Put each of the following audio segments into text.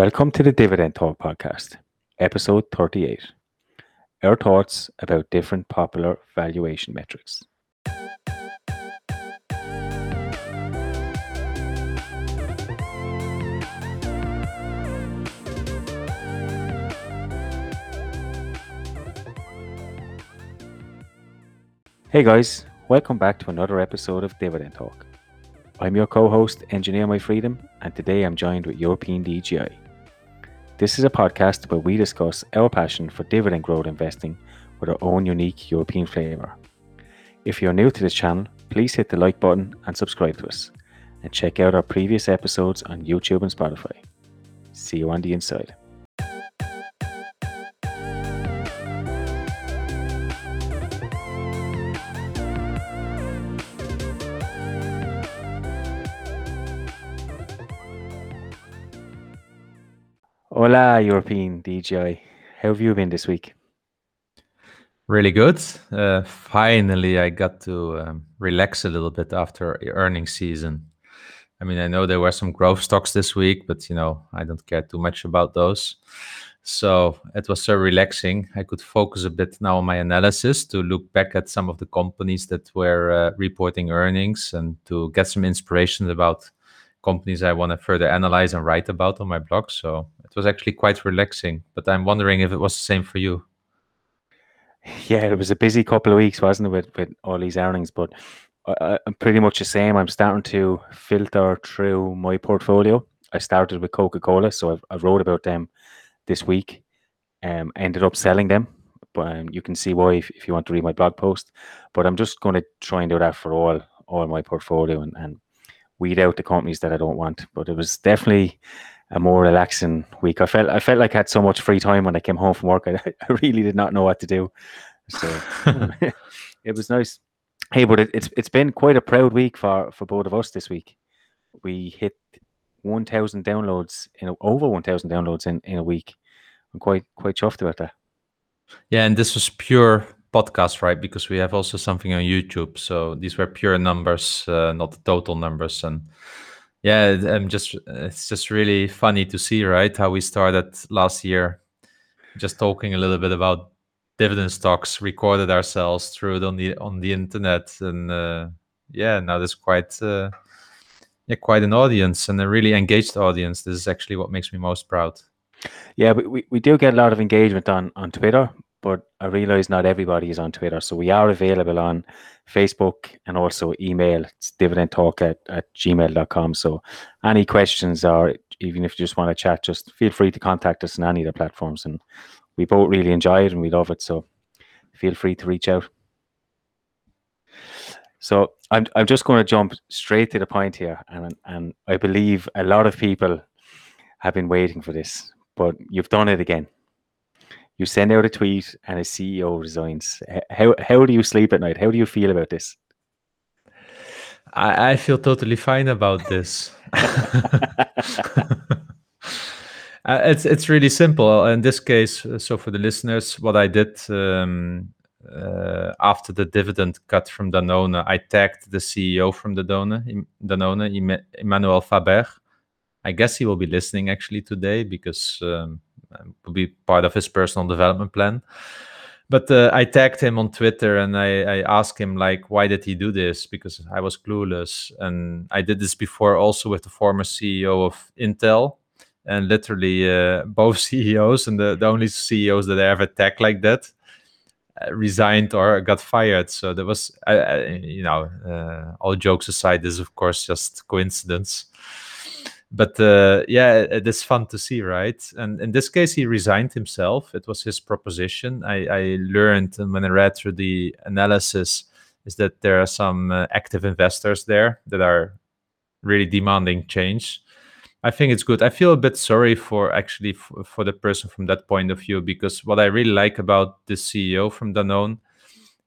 Welcome to the Dividend Talk podcast, episode 38. Our thoughts about different popular valuation metrics. Hey guys, welcome back to another episode of Dividend Talk. I'm your co host, Engineer My Freedom, and today I'm joined with European DGI. This is a podcast where we discuss our passion for dividend growth investing with our own unique European flavour. If you're new to this channel, please hit the like button and subscribe to us, and check out our previous episodes on YouTube and Spotify. See you on the inside. Hola, European DGI. How have you been this week? Really good. Uh, finally, I got to um, relax a little bit after earnings season. I mean, I know there were some growth stocks this week, but you know, I don't care too much about those. So it was so relaxing. I could focus a bit now on my analysis to look back at some of the companies that were uh, reporting earnings and to get some inspiration about companies I want to further analyze and write about on my blog. So it was actually quite relaxing. But I'm wondering if it was the same for you. Yeah, it was a busy couple of weeks, wasn't it, with, with all these earnings? But I, I'm pretty much the same. I'm starting to filter through my portfolio. I started with Coca Cola, so I've, I wrote about them this week. Um, ended up selling them, but um, you can see why if, if you want to read my blog post. But I'm just going to try and do that for all all my portfolio and, and weed out the companies that I don't want. But it was definitely a more relaxing week. I felt I felt like I had so much free time when I came home from work. I, I really did not know what to do. So it was nice. Hey, but it, it's it's been quite a proud week for for both of us this week. We hit 1,000 downloads in a, over 1,000 downloads in, in a week. I'm quite quite chuffed about that. Yeah, and this was pure podcast, right? Because we have also something on YouTube. So these were pure numbers, uh, not the total numbers. And yeah, I'm just it's just really funny to see, right? How we started last year, just talking a little bit about dividend stocks, recorded ourselves, through it on the on the internet, and uh, yeah, now there's quite. Uh, yeah, quite an audience and a really engaged audience. This is actually what makes me most proud. Yeah, we, we do get a lot of engagement on on Twitter, but I realize not everybody is on Twitter. So we are available on Facebook and also email. It's dividendtalk at, at gmail.com. So any questions or even if you just want to chat, just feel free to contact us on any of the platforms. And we both really enjoy it and we love it. So feel free to reach out. So I'm I'm just going to jump straight to the point here, and and I believe a lot of people have been waiting for this, but you've done it again you send out a tweet and a CEO resigns. How how do you sleep at night? How do you feel about this? I, I feel totally fine about this. uh, it's it's really simple in this case. Uh, so for the listeners, what I did um, uh, after the dividend cut from Danone, I tagged the CEO from the Danone, Danone, Emmanuel Faber. I guess he will be listening actually today because um, will be part of his personal development plan. But uh, I tagged him on Twitter and I, I asked him like, why did he do this? Because I was clueless, and I did this before also with the former CEO of Intel, and literally uh, both CEOs and the, the only CEOs that I ever tagged like that uh, resigned or got fired. So there was, you know, uh, all jokes aside, this is of course just coincidence but uh, yeah, it is fun to see, right? And in this case, he resigned himself. It was his proposition. I, I learned when I read through the analysis is that there are some uh, active investors there that are really demanding change. I think it's good. I feel a bit sorry for actually f- for the person from that point of view because what I really like about the CEO from Danone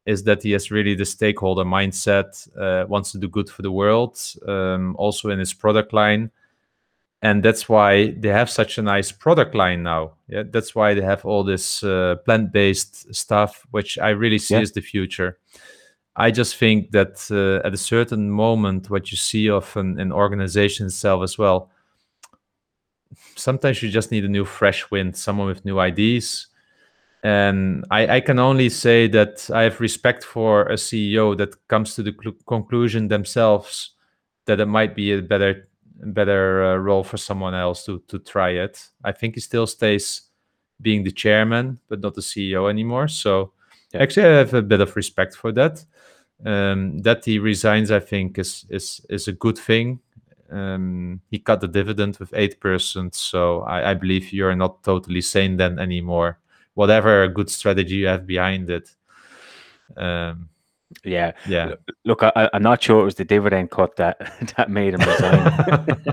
is that he has really the stakeholder mindset, uh, wants to do good for the world, um, also in his product line and that's why they have such a nice product line now yeah that's why they have all this uh, plant-based stuff which i really see yeah. as the future i just think that uh, at a certain moment what you see of an, an organization itself as well sometimes you just need a new fresh wind, someone with new ideas. And I, I can only say that I have respect for a CEO that comes to the cl- conclusion themselves that it might be a better better uh, role for someone else to to try it. I think he still stays being the chairman, but not the CEO anymore. So Yeah. actually, I have a bit of respect for that. Um, that he resigns, I think, is is is a good thing. Um, he cut the dividend with eight percent, so I, I believe you're not totally sane then anymore. Whatever good strategy you have behind it. Um, Yeah. yeah. Look, I, I'm not sure it was the dividend cut that that made him resign.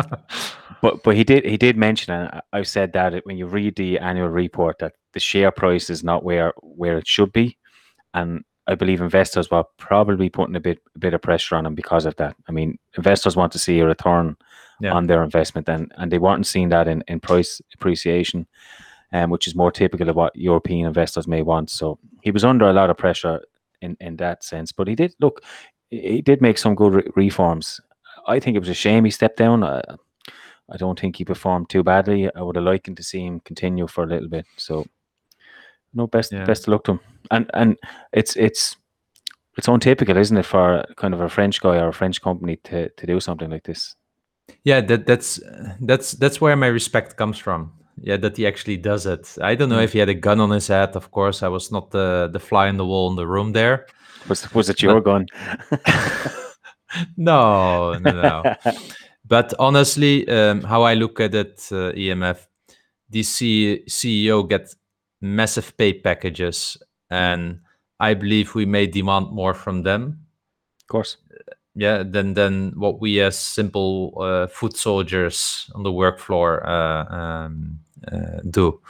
but but he did he did mention, and I- I've said that when you read the annual report, that the share price is not where where it should be, and I believe investors were probably putting a bit a bit of pressure on him because of that. I mean, investors want to see a return Yeah. on their investment, and and they weren't seeing that in in price appreciation, um, which is more typical of what European investors may want. So he was under a lot of pressure in in that sense, but he did look. He did make some good re- reforms. I think it was a shame he stepped down. I, I don't think he performed too badly. I would have liked to see him continue for a little bit. So, no best Yeah. best of luck to him. And and it's it's it's untypical, isn't it, for kind of a French guy or a French company to to do something like this? yeah that that's that's that's where my respect comes from yeah that he actually does it i don't know Mm. if he had a gun on his head of course i was not the the fly in the wall in the room there Was was it your gun? no no no but honestly um, how i look at it uh, emf the C- ceo get massive pay packages and i believe we may demand more from them of course. yeah than than what we as simple uh, foot soldiers on the work floor uh, um, uh, do.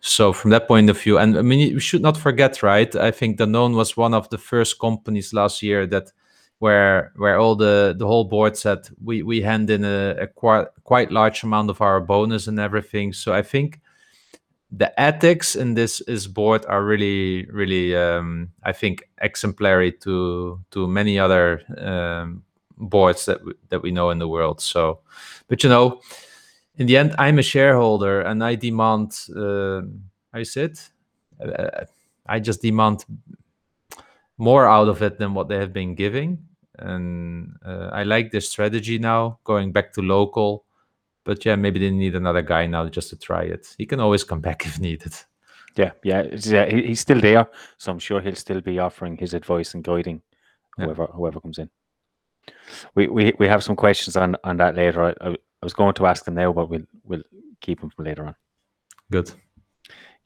So from that point of view and i mean we should not forget right? I think danone was one of the first companies last year that where where all the the whole board said we we hand in a, a quite quite large amount of our bonus and everything. So i think the ethics in this is board are really really um, i think exemplary to to many other um, boards that that we know in the world. So but you know in the end i'm a shareholder and i demand uh, how you say it uh, i just demand more out of it than what they have been giving and uh, i like this strategy now going back to local but yeah, maybe they need another guy now just to try it. He can always come back if needed. Yeah, yeah, yeah. He's still there, so I'm sure he'll still be offering his advice and guiding Yeah. whoever whoever comes in. We we we have some questions on on that later. I, I, I was going to ask them now, but we'll we'll keep them for later on. Good.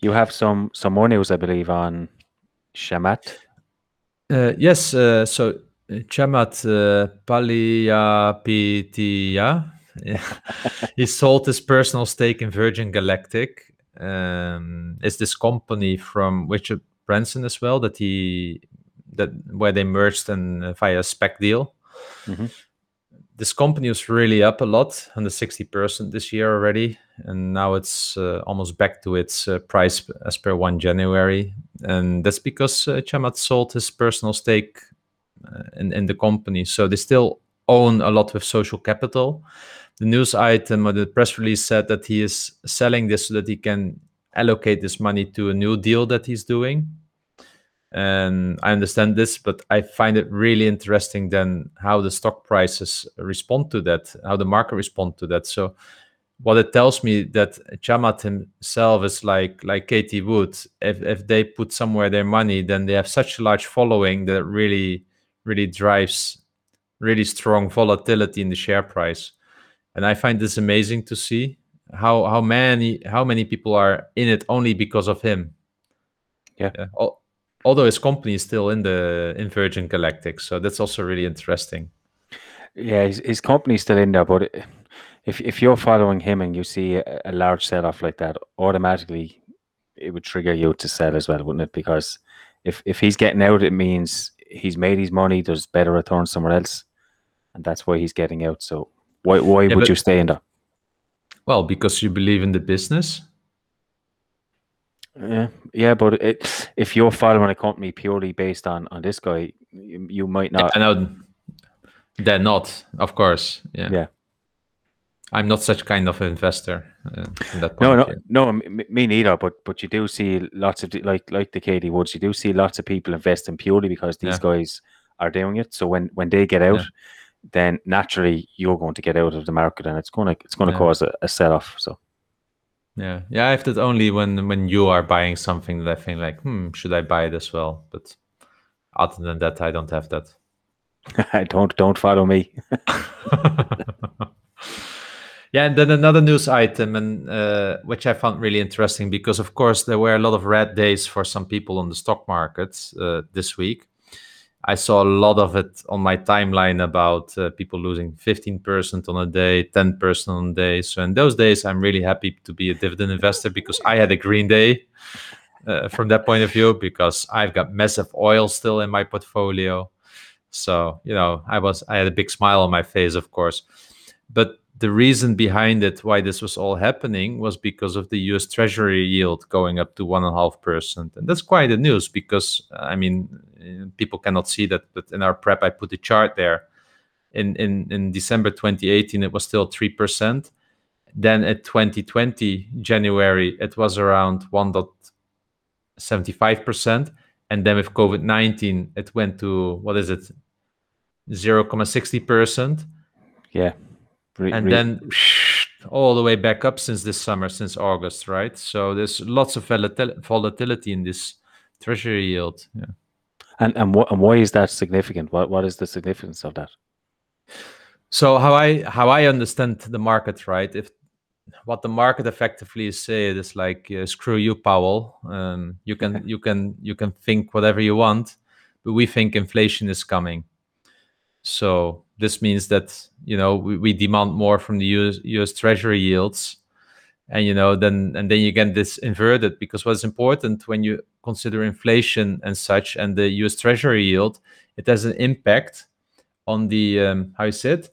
You have some some more news, I believe, on Chamath. Uh, yes, uh, so uh, Chamath uh, Palihapitiya, yeah, he sold his personal stake in Virgin Galactic. Um, is this company from Richard Branson as well that he that where they merged and uh, via a SPAC deal. Mhm. This company was really up a lot, 160% this year already, and now it's uh, almost back to its uh, price as per 1 January. And that's because uh, Chamath sold his personal stake uh, in, in the company. So they still own a lot with social capital. The news item or the press release said that he is selling this so that he can allocate this money to a new deal that he's doing. And I understand this, but I find it really interesting then how the stock prices respond to that, how the market respond to that. So what it tells me that Chamath himself is like like Cathie Wood. If if they put somewhere their money, then they have such a large following that really really drives really strong volatility in the share price. And I find this amazing to see how how many how many people are in it only because of him. Yeah. al- although his company is still in the in Virgin Galactic, so that's also really interesting. Yeah, his, his company's still in there, but if if you're following him and you see a, a large sell off like that, automatically it would trigger you to sell as well, wouldn't it? Because if if he's getting out, it means he's made his money. There's better returns somewhere else, and that's why he's getting out. So why why Yeah, would but- you stay in there? Well, because you believe in the business. Yeah, yeah, but it, if you're following a company purely based on on this guy, you, you might not. I know they're not, of course. Yeah. Yeah. I'm not such kind of investor. Uh, that point No, no, view. no, me neither. But but you do see lots of like like the Cathie Woods. You do see lots of people investing purely because these Yeah. guys are doing it. So when when they get out, Yeah. then naturally you're going to get out of the market, and it's gonna it's gonna Yeah. cause a, a sell off. So Yeah, yeah. I have that only when when you are buying something that I think like, hmm, should I buy it as well? But other than that, I don't have that. I don't don't follow me. yeah, and then another news item, and uh, which I found really interesting because, of course, there were a lot of red days for some people on the stock market uh, this week. I saw a lot of it on my timeline about uh, people losing 15% on a day, 10% on a day. So in those days, I'm really happy to be a dividend investor because I had a green day uh, from that point of view because I've got massive oil still in my portfolio. So, you know, I was I had a big smile on my face, of course. But the reason behind it, why this was all happening, was because of the U.S. Treasury yield going up to one and a half percent, and that's quite a news because I mean, people cannot see that, but in our prep, I put a chart there. In in in December 2018, it was still three percent. Then at 2020 January, it was around 1.75 percent, and then with COVID 19, it went to what is it, 0.60 percent Yeah. Re- and re- then all the way back up since this summer, since August, right? So there's lots of volatil- volatility in this treasury yield. Yeah. And and, and why is that significant? What what is the significance of that? So how I how I understand the market, right? If what the market effectively is saying is like, uh, screw you, Powell. Um, you can you can you can think whatever you want, but we think inflation is coming. So this means that you know we, we demand more from the US, US Treasury yields, and you know then and then you get this inverted because what's important when you consider inflation and such and the US Treasury yield, it has an impact on the um, how you say it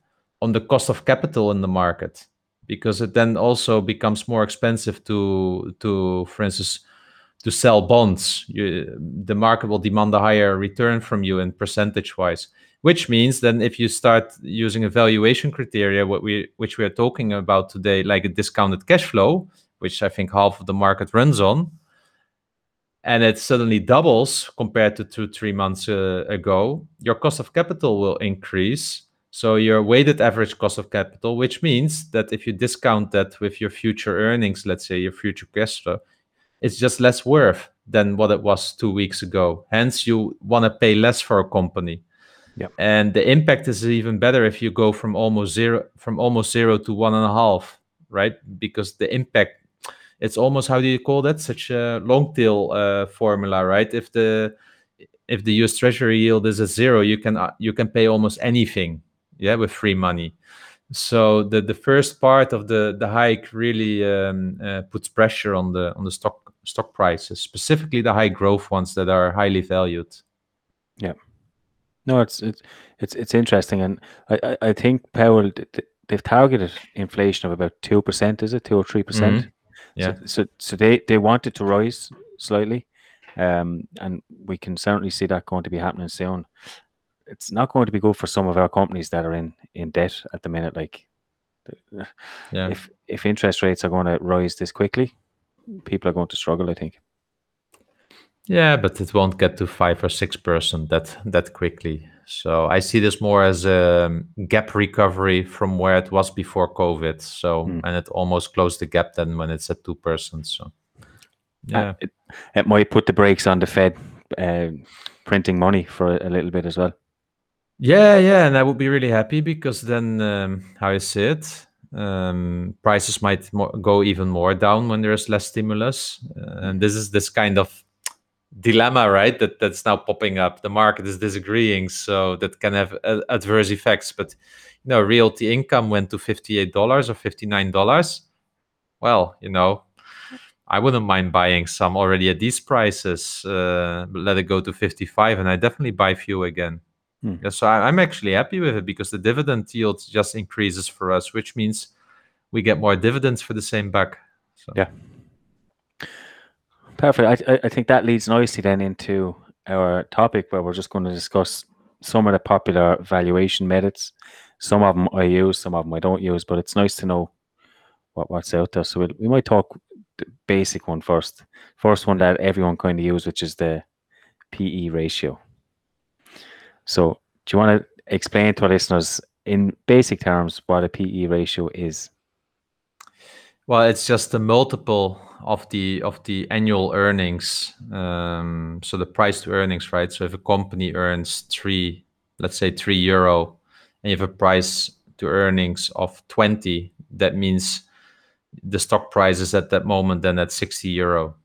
on the cost of capital in the market because it then also becomes more expensive to to for instance to sell bonds. You, the market will demand a higher return from you in percentage wise which means then if you start using evaluation criteria what we which we are talking about today like a discounted cash flow which i think half of the market runs on and it suddenly doubles compared to two three months uh, ago. Your cost of capital will increase. So your weighted average cost of capital which means that if you discount that with your future earnings let's say your future cash flow it's just less worth than what it was two weeks ago. Hence you want to pay less for a company. Yep. and the impact is even better if you go from almost zero from almost zero to one and a half right? Because the impact it's almost how do you call that? Such a long tail uh, formula right? If the if the US Treasury yield is a zero you can uh, you can pay almost anything yeah with free money. So the the first part of the the hike really um, uh, puts pressure on the on the stock stock prices specifically the high growth ones that are highly valued. Yeah, No, it's it's it's it's interesting, and I I, I think Powell th- th- they've targeted inflation of about two percent. Is it? Two or three percent? Yeah. So, so so they they want it to rise slightly, um, and we can certainly see that going to be happening soon. It's not going to be good for some of our companies that are in in debt at the minute. Like, yeah if if interest rates are going to rise this quickly, people are going to struggle. I think. Yeah, but it won't get to five or six percent that that quickly. So I see this more as a um, gap recovery from where it was before COVID. So Mm. and it almost closed the gap then when it's at two percent. So Uh, yeah, it, it might put the brakes on the Fed uh, printing money for a, little bit as well. yeah, yeah, and I would be really happy because then um, how I see it, um, prices might mo- go even more down when there's less stimulus, uh, and this is this kind of dilemma, right? That that's now popping up. The market is disagreeing, so that can have uh, adverse effects. But you know, realty income went to fifty-eight dollars or fifty-nine dollars. Well, you know, I wouldn't mind buying some already at these prices. Uh, let it go to fifty-five, and I definitely buy few again. Hmm. Yeah, so I, I'm actually happy with it because the dividend yield just increases for us, which means we get more dividends for the same buck. So. Yeah. Perfect. I, I- think that leads nicely then into our topic where we're just going to discuss some of the popular valuation methods. some of them I use, some of them I don't use, but it's nice to know what what's out there. So we'll, we might talk the basic one first. First one that everyone kind of use, which is the PE ratio. So do you want to explain to our listeners in basic terms what a PE ratio is? Well, it's just the multiple of the of the annual earnings. Um, so the price to earnings, right? So if a company earns three, let's say three euro, and you have a price to earnings of 20, that means the stock price is at that moment then at 60 euro.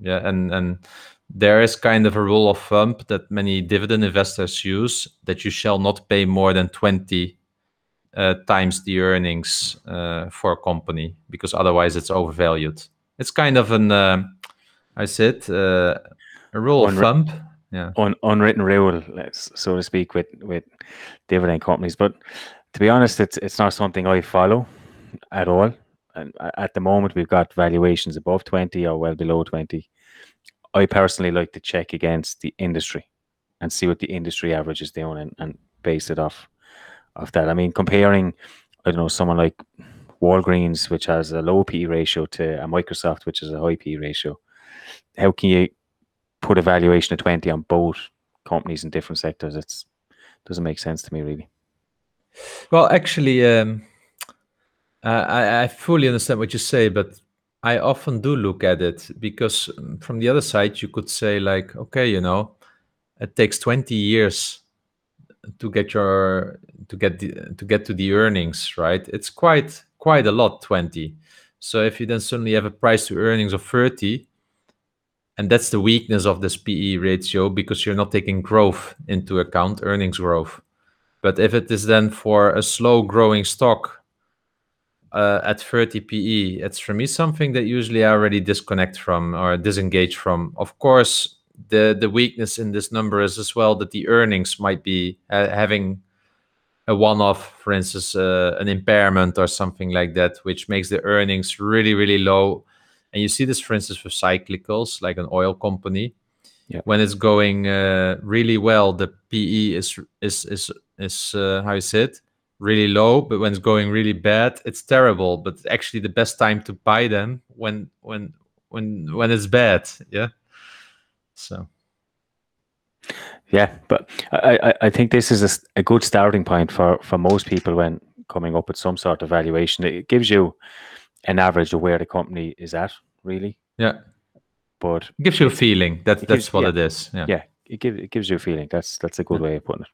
Yeah, and and there is kind of a rule of thumb that many dividend investors use that you shall not pay more than 20 uh, times the earnings uh, for a company because otherwise it's overvalued. It's kind of an, uh, I said, uh, a rule of Unwri- thumb. Yeah. Un, unwritten rule, so to speak, with with dividend companies. But to be honest, it's it's not something I follow at all. And at the moment, we've got valuations above twenty or well below twenty. I personally like to check against the industry and see what the industry average is doing and, and base it off of that. I mean, comparing, I don't know, someone like Walgreens, which has a low PE ratio, to a Microsoft, which is a high PE ratio. How can you put a valuation of 20 on both companies in different sectors? It doesn't make sense to me really. Well, actually, um, I, I fully understand what you say, but I often do look at it because um, from the other side, you could say like, okay, you know, it takes 20 years to get your to get the, to get to the earnings, right? It's quite quite a lot, 20. So if you then suddenly have a price to earnings of 30, and that's the weakness of this PE ratio because you're not taking growth into account, earnings growth. But if it is then for a slow growing stock uh, at 30 PE, it's for me something that usually I already disconnect from or disengage from. Of course, the the weakness in this number is as well that the earnings might be uh, having a one-off, for instance, uh, an impairment or something like that, which makes the earnings really really low. And you see this, for instance, for cyclicals like an oil company. Yeah. When it's going uh, really well, the PE is is is is uh, how you say it really low. But when it's going really bad, it's terrible. But actually, the best time to buy them when when when when it's bad. Yeah. So Yeah, but I, I, I think this is a good starting point for, for most people when coming up with some sort of valuation. It gives you an average of where the company is at, really. yeah, But it gives you a feeling that that's gives- what yeah. it is. Yeah. yeah, it gives it gives you a feeling. That's that's a good way of putting it.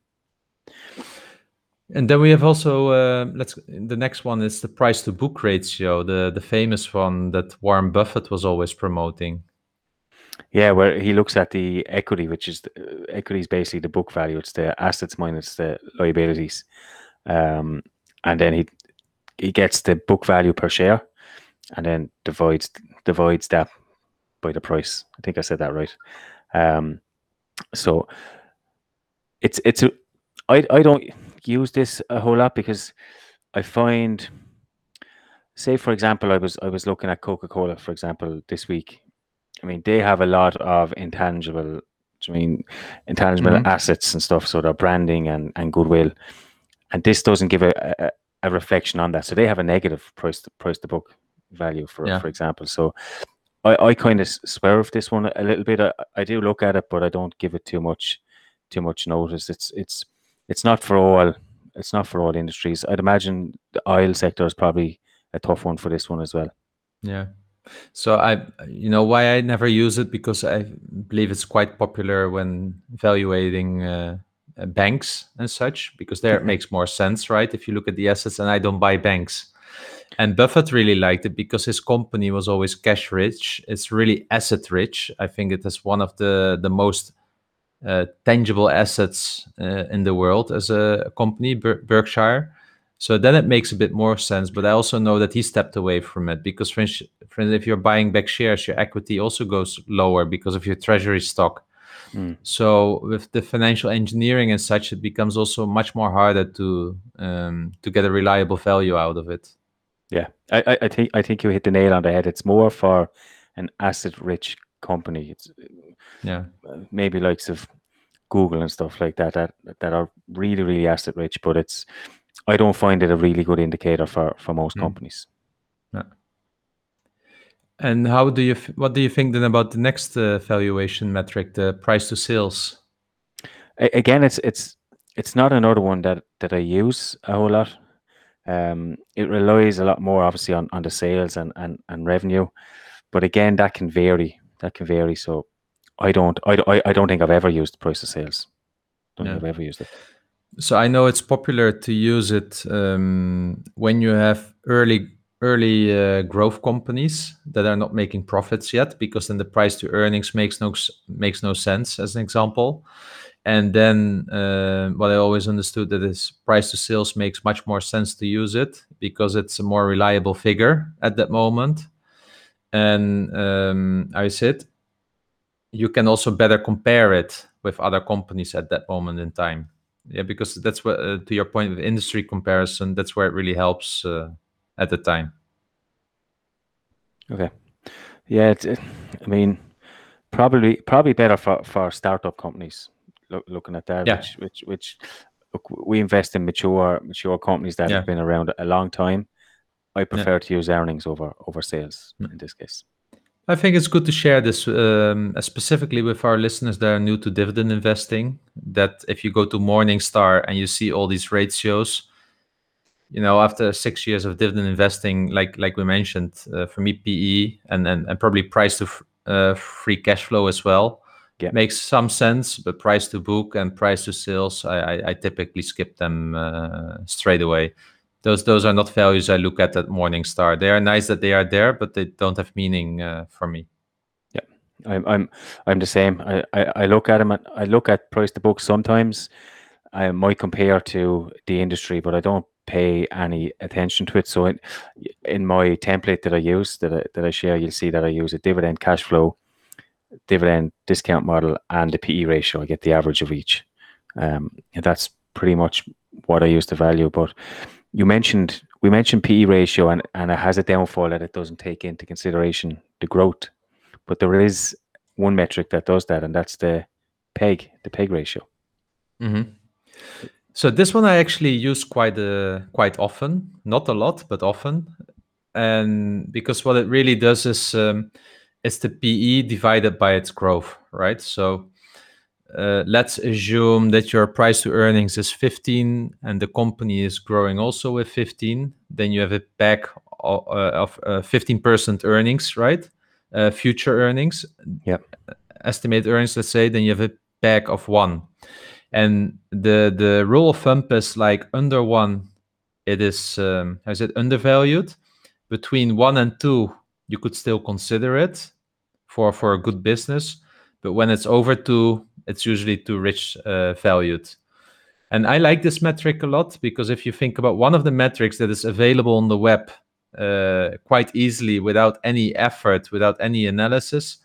And then we have also uh, let's the next one is the price to book ratio, the the famous one that Warren Buffett was always promoting. Yeah, where he looks at the equity, which is the, uh, equity is basically the book value. It's the assets minus the liabilities, um, and then he he gets the book value per share, and then divides divides that by the price. I think I said that right. Um, so it's it's a, I I don't use this a whole lot because I find, say for example, I was I was looking at Coca Cola for example this week. I mean, they have a lot of intangible, I mean, intangible Mhm. assets and stuff. So their branding and, and goodwill, and this doesn't give a, a, a reflection on that. So they have a negative price to, price to book value, for Yeah. for example. So I, I kind of swerve this one a little bit. I, I do look at it, but I don't give it too much too much notice. It's it's it's not for all. It's not for all industries. I'd imagine the oil sector is probably a tough one for this one as well. Yeah. So I, you know, why I never use it because I believe it's quite popular when evaluating uh, uh, banks and such because there it Mhm. makes more sense, right? If you look at the assets, and I don't buy banks. And Buffett really liked it because his company was always cash rich. It's really asset rich. I think it is one of the the most uh, tangible assets uh, in the world as a company, Ber- Berkshire. So then it makes a bit more sense. But I also know that he stepped away from it because, for instance, if you're buying back shares, your equity also goes lower because of your treasury stock. Mm. So with the financial engineering and such, it becomes also much more harder to um, to get a reliable value out of it. Yeah, I, I, I think I think you hit the nail on the head. It's more for an asset-rich company. It's Yeah, uh, maybe likes of Google and stuff like that that that are really really asset-rich, but it's I don't find it a really good indicator for for most Mm. companies. And how do you what do you think then about the next uh, valuation metric, the price to sales? A- again, it's it's it's not another one that that I use a whole lot. Um, it relies a lot more, obviously, on, on the sales and, and, and revenue, but again, that can vary. That can vary. So, I don't I, I, I don't think I've ever used price of sales. Don't Yeah. think I've ever used it. So I know it's popular to use it um, when you have early early uh, growth companies that are not making profits yet, because then the price to earnings makes no makes no sense, as an example. And then uh, what I always understood that is price to sales makes much more sense to use it because it's a more reliable figure at that moment. And um, I said you can also better compare it with other companies at that moment in time yeah because that's what uh, to your point of industry comparison that's where it really helps uh, at the time Okay. Yeah, it, I mean, probably probably better for, for startup companies. Look, looking at that, Yeah. which which which look, we invest in mature mature companies that Yeah. have been around a long time. I prefer to use earnings over over sales in this case. I think it's good to share this um, specifically with our listeners that are new to dividend investing that if you go to morningstar and you see all these ratios you know after six years of dividend investing like like we mentioned uh, for me pe and, and and probably price to f- uh, free cash flow as well Yeah. makes some sense but price to book and price to sales i i, I typically skip them uh, straight away those those are not values i look at at morningstar they are nice that they are there but they don't have meaning uh, for me Yeah, I'm I'm I'm the same. I, I, I look at them. I look at price to book sometimes. I might compare to the industry, but I don't pay any attention to it. So in, in my template that I use that I, that I share, you'll see that I use a dividend cash flow, dividend discount model, and the PE ratio. I get the average of each. Um, that's pretty much what I use to value. But you mentioned we mentioned PE ratio, and and it has a downfall that it doesn't take into consideration the growth but there is one metric that does that, and that's the peg, the peg ratio. hmm So this one I actually use quite uh, quite often, not a lot, but often, and because what it really does is um, it's the PE divided by its growth, right? So uh, let's assume that your price to earnings is 15 and the company is growing also with 15, then you have a back of, uh, of uh, 15% earnings, right? Uh, future earnings, Yep. estimate earnings, let's say, then you have a PEG of one and the the rule of thumb is like under one it is um, how is it undervalued between one and two you could still consider it for for a good business but when it's over two it's usually too rich uh, valued and i like this metric a lot because if you think about one of the metrics that is available on the web uh, quite easily without any effort without any analysis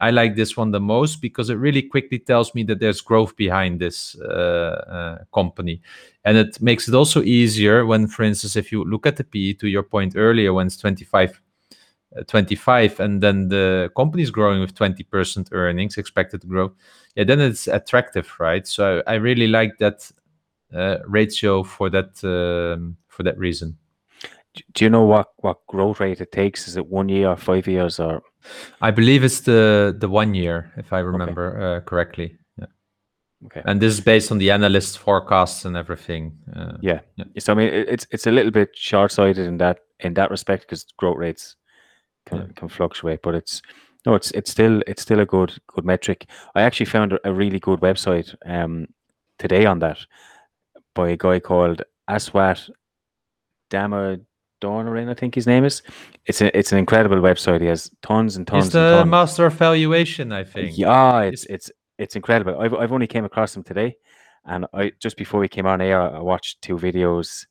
I like this one the most because it really quickly tells me that there's growth behind this uh, uh, company. And it makes it also easier when, for instance, if you look at the PE to your point earlier, when it's 25, uh, 25 and then the company is growing with 20% earnings, expected growth, yeah, then it's attractive, right? So I, really like that uh, ratio for that um, for that reason. Do you know what what growth rate it takes? Is it one year, or five years, or I believe it's the the one year, if I remember uh, correctly. Yeah. okay? And this is based on the analyst forecasts and everything. Uh, Yeah. Yeah. So I mean, it's it's a little bit short sighted in that in that respect because growth rates can Yeah. can fluctuate, but it's no, it's it's still it's still a good good metric. I actually found a- really good website um today on that by a guy called Aswath Damodaran, I think his name is. It's a it's an incredible website. He has tons and tons He's the tons. master of valuation, I think. Yeah, it's it's it's incredible. I've I've only came across him today, and I just before we came on air, I watched two videos.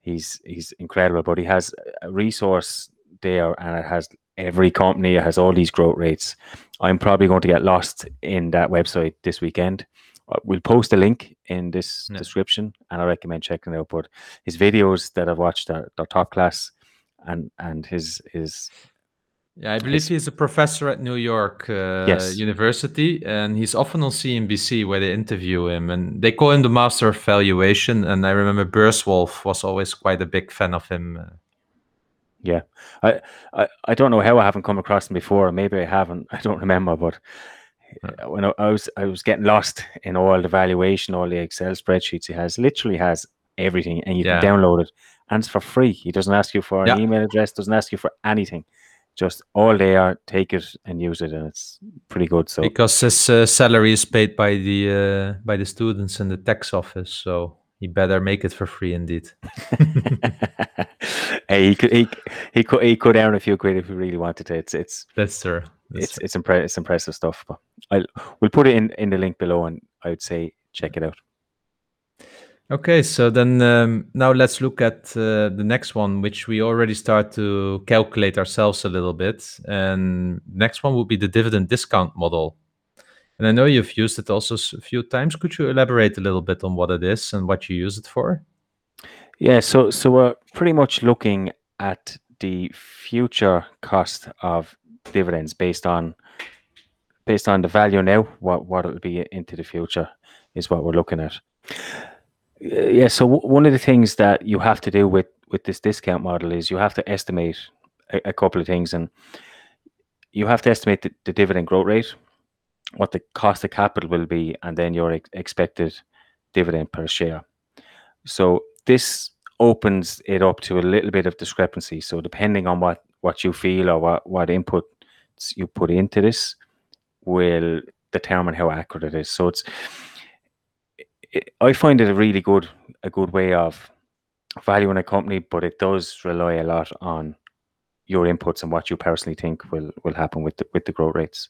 He's he's incredible, but he has a resource there, and it has every company. It has all these growth rates. I'm probably going to get lost in that website this weekend. Uh, We'll post a link in this description, and I recommend checking it out. But his videos that I've watched are, are top class, and and his his Yeah, I believe he's a professor at New York uh, Yes. University, and he's often on CNBC where they interview him, and they call him the master of valuation. And I remember Burswolf was always quite a big fan of him. Yeah, I, I I don't know how I haven't come across him before. Maybe I haven't. I don't remember. But uh, when I, I was I was getting lost in all the valuation, all the Excel spreadsheets he has. Literally has everything, and you Yeah. can download it, and it's for free. He doesn't ask you for an Yeah. email address. Doesn't ask you for anything. Just all they are, take it and use it, and it's pretty good. So because his uh, salary is paid by the uh, by the students in the tax office, so he better make it for free indeed. hey, he could he, he could he could earn a few quid if he really wanted to. It's it's That's true. That's it's it's, impre- it's impressive stuff. But I'll we'll put it in in the link below, and I would say check it out. Okay, so then um, now let's look at uh, the next one, which we already start to calculate ourselves a little bit. And next one will be the dividend discount model. And I know you've used it also a few times. Could you elaborate a little bit on what it is and what you use it for? Yeah, so so we're pretty much looking at the future cost of dividends based on based on the value now, what what it'll be into the future is what we're looking at. Uh, Yeah, so w- one of the things that you have to do with with this discount model is you have to estimate a, a couple of things, and you have to estimate the, the dividend growth rate, what the cost of capital will be, and then your ex- expected dividend per share. So this opens it up to a little bit of discrepancy. So depending on what what you feel or what what inputs you put into this will determine how accurate it is. So it's it, I find it a really good a good way of valuing a company, but it does rely a lot on your inputs and what you personally think will will happen with the with the growth rates.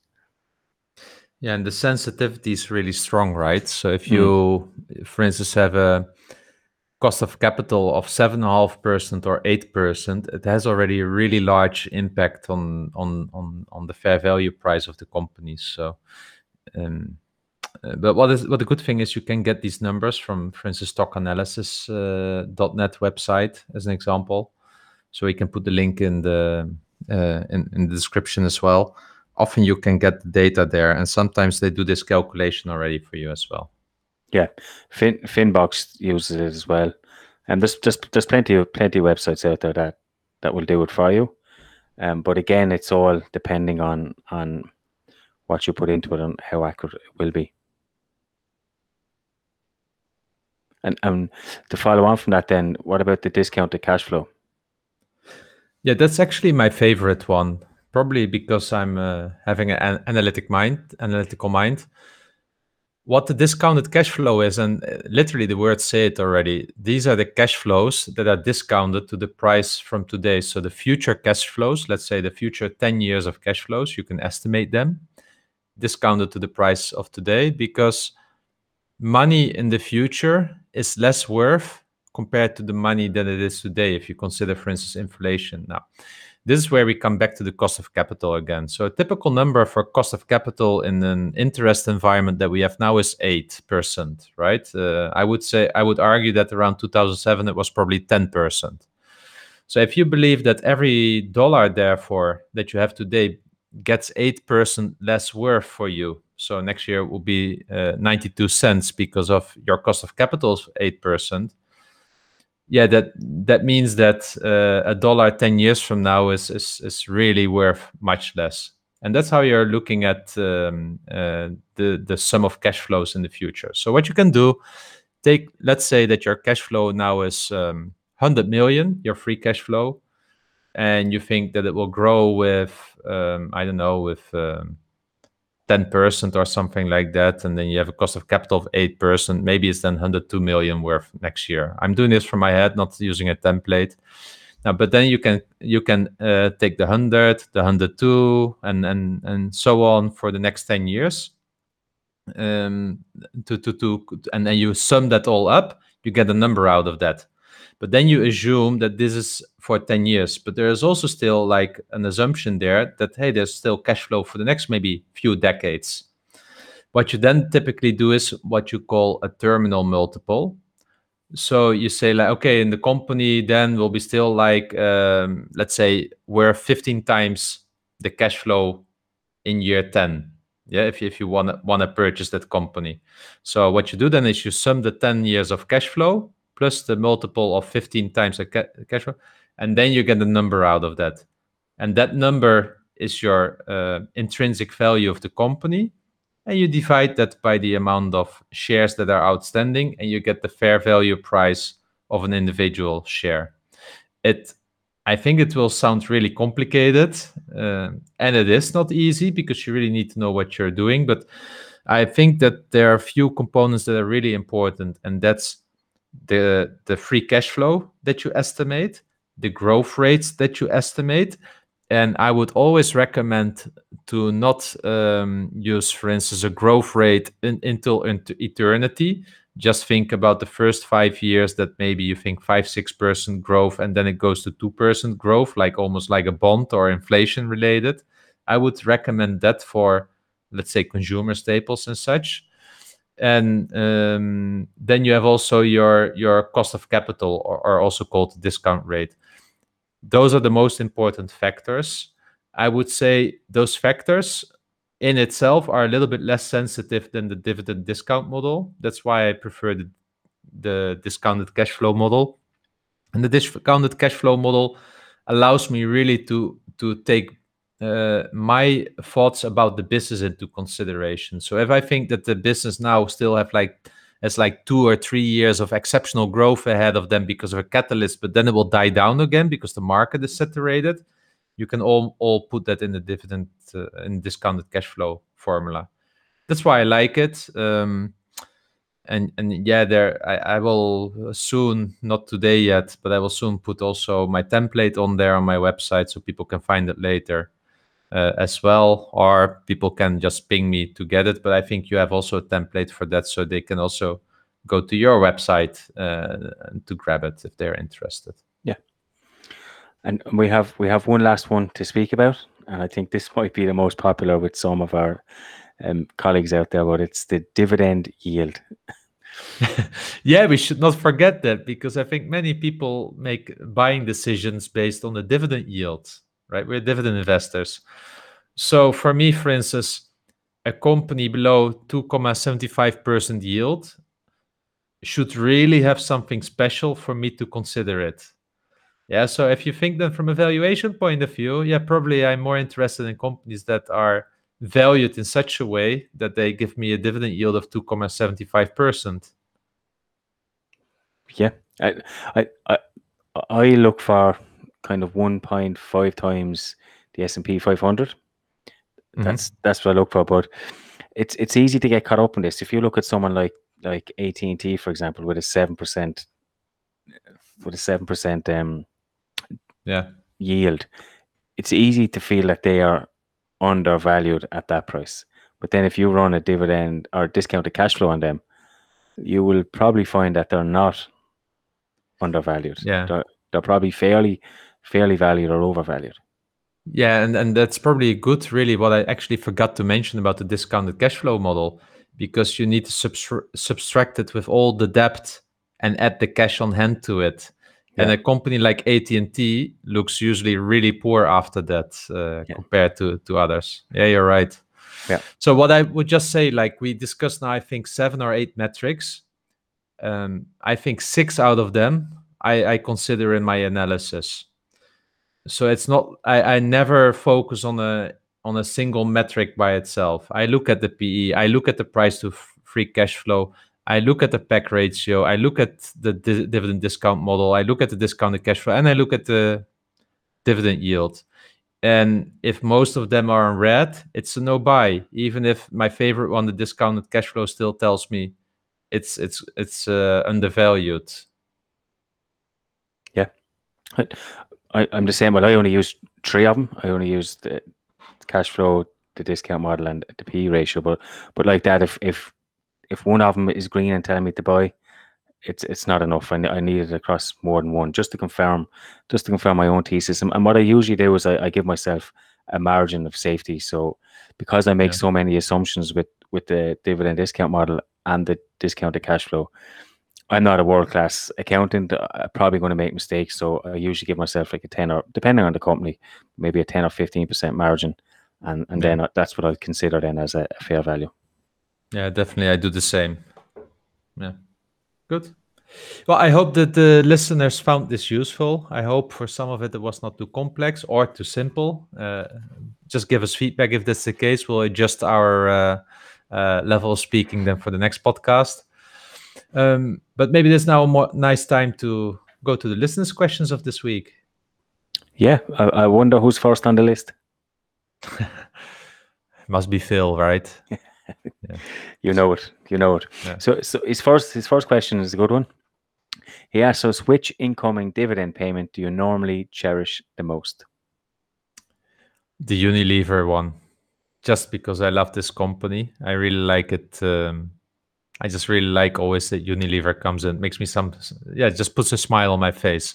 Yeah, and the sensitivity is really strong, right? So if Mm. you, for instance, have a cost of capital of seven and a half percent or eight percent, it has already a really large impact on on on on the fair value price of the company. So, um, uh, but what is what the good thing is, you can get these numbers from, for instance, stockanalysis.net website as an example. So we can put the link in the uh, in, in the description as well often you can get the data there and sometimes they do this calculation already for you as well Yeah, fin Finbox uses it as well, and there's just there's plenty of plenty of websites out there that that will do it for you. Um, but again, it's all depending on on what you put into it and how accurate it will be. And um, to follow on from that, then what about the discounted cash flow? yeah that's actually my favorite one probably because i'm uh, having an analytic mind analytical mind. What the discounted cash flow is and uh, literally the words say it already these are the cash flows that are discounted to the price from today. So the future cash flows let's say the future 10 years of cash flows you can estimate them discounted to the price of today because money in the future is less worth compared to the money than it is today if you consider for instance inflation. Now this is where we come back to the cost of capital again. So a typical number for cost of capital in an interest environment that we have now is 8% right? Uh, i would say i would argue that around 2007 it was probably 10% so if you believe that every dollar therefore that you have today gets 8% less worth for you so next year will be uh, 92 cents because of your cost of capital is 8% yeah that that means that uh, a dollar 10 years from now is, is is really worth much less. And that's how you're looking at um, uh, the the sum of cash flows in the future. So what you can do take let's say that your cash flow now is um, 100 million your free cash flow and you think that it will grow with um, i don't know with um, 10% or something like that and then you have a cost of capital of 8% maybe it's then 102 million worth next year. I'm doing this from my head not using a template. Now but then you can you can uh, take the 100 the 102 and and and so on for the next 10 years. Um to to to and then you sum that all up you get a number out of that but then you assume that this is for 10 years. But there is also still like an assumption there that hey there's still cash flow for the next maybe few decades. What you then typically do is what you call a terminal multiple. So you say like okay in the company then will be still like um, let's say we're 15 times the cash flow in year 10 yeah if if you want to want to purchase that company. So what you do then is you sum the 10 years of cash flow plus the multiple of 15 times the ca- cash flow and then you get the number out of that. And that number is your uh, intrinsic value of the company and you divide that by the amount of shares that are outstanding and you get the fair value price of an individual share. It i think it will sound really complicated uh, and it is not easy because you really need to know what you're doing but i think that there are a few components that are really important and that's the the free cash flow that you estimate the growth rates that you estimate and I would always recommend to not um, use, for instance, a growth rate in, until into eternity. Just think about the first five years that maybe you think five, six percent growth, and then it goes to two percent growth, like almost like a bond or inflation related. I would recommend that for, let's say, consumer staples and such. And um, then you have also your your cost of capital, or, or also called discount rate those are the most important factors. I would say those factors in itself are a little bit less sensitive than the dividend discount model. That's why I prefer the, the discounted cash flow model. And the discounted cash flow model allows me really to to take uh, my thoughts about the business into consideration. So if I think that the business now still have like has like two or three years of exceptional growth ahead of them because of a catalyst, but then it will die down again because the market is saturated. You can all all put that in the dividend uh, in discounted cash flow formula. That's why I like it. Um, and and yeah, there I, I will soon, not today yet, but I will soon put also my template on there on my website so people can find it later as well, or people can just ping me to get it. But I think you have also a template for that, so they can also go to your website uh, to grab it if they're interested. Yeah, and we have we have one last one to speak about, and I think this might be the most popular with some of our um, colleagues out there. But it's the dividend yield. yeah, we should not forget that because I think many people make buying decisions based on the dividend yield right? We're dividend investors. So for me, for instance, a company below 2.75% yield should really have something special for me to consider it. Yeah, so if you think then from a valuation point of view, yeah, probably I'm more interested in companies that are valued in such a way that they give me a dividend yield of 2.75%. Yeah, I, I, I, I look for kind of 1.5 times the S&P 500. Mm-hmm. That's that's what I look for. But it's it's easy to get caught up in this. If you look at someone like like AT and T, for example, with a seven percent with a seven percent um yeah yield, it's easy to feel that they are undervalued at that price. But then if you run a dividend or discounted cash flow on them, you will probably find that they're not undervalued. Yeah. They're, they're probably fairly fairly valued or overvalued. Yeah, and, and that's probably good, really, what I actually forgot to mention about the discounted cash flow model, because you need to substra- subtract it with all the debt and add the cash on hand to it. Yeah. And a company like AT&T looks usually really poor after that uh, yeah. compared to, to others. Yeah, you're right. Yeah. So what I would just say, like we discussed now, I think seven or eight metrics. Um, I think six out of them I, I consider in my analysis so it's not I, I never focus on a on a single metric by itself. I look at the pe i look at the price to f- free cash flow. I look at the PEG ratio. I look at the di- dividend discount model. I look at the discounted cash flow and i look at the dividend yield. And if most of them are in red it's a no buy. Even if my favorite one the discounted cash flow still tells me it's it's it's uh, undervalued. Yeah I, am the same. Well, I only use three of them. I only use the cash flow, the discount model, and the P ratio. But but like that, if if if one of them is green and telling me to buy, it's it's not enough. I, I need it across more than one just to confirm, just to confirm my own thesis. And, and what I usually do is I, I, give myself a margin of safety. So because I make yeah. so many assumptions with with the dividend discount model and the discounted cash flow, I'm not a world class accountant. I'm probably going to make mistakes, so I usually give myself like a ten or depending on the company, maybe a ten or fifteen percent margin, and and Yeah. then that's what I'd consider then as a, a fair value. Yeah, definitely. I do the same. Yeah. Good. Well, I hope that the listeners found this useful. I hope for some of it it was not too complex or too simple. Uh, just give us feedback if that's the case. We'll adjust our uh, uh, level of speaking then for the next podcast. Um, but maybe there's now a more nice time to go to the listeners' questions of this week. Yeah, I, I wonder who's first on the list. Must be Phil, right? You know it. You know it. Yeah. So, so his first his first question is a good one. He asks us, which incoming dividend payment do you normally cherish the most? The Unilever one, just because I love this company. I really like it. Um, I just really like always that Unilever comes in, makes me some, yeah, just puts a smile on my face.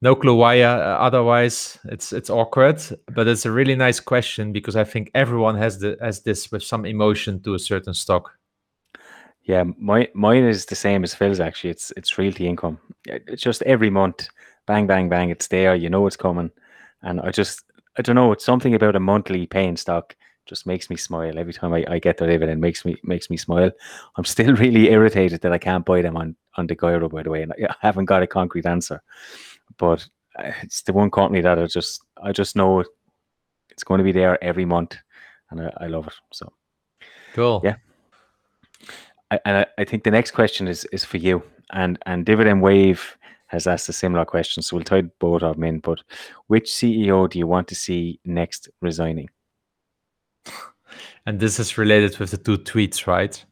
No clue why. Uh, otherwise, it's it's awkward, but it's a really nice question because I think everyone has the has this with some emotion to a certain stock. Yeah, my mine is the same as Phil's. Actually, it's it's realty income. It's just every month, bang, bang, bang. It's there. You know it's coming, and I just I don't know. It's something about a monthly paying stock just makes me smile every time I, I get the dividend. Makes me makes me smile. I'm still really irritated that I can't buy them on on DEGIRO, by the way, and I haven't got a concrete answer. But uh, it's the one company that I just I just know it's going to be there every month, and I, I love it. So. Cool. Yeah. I, and I, I think the next question is is for you. And and Dividend Wave has asked a similar question, so we'll tie both of them in. But which CEO do you want to see next resigning? And this is related with the two tweets, right?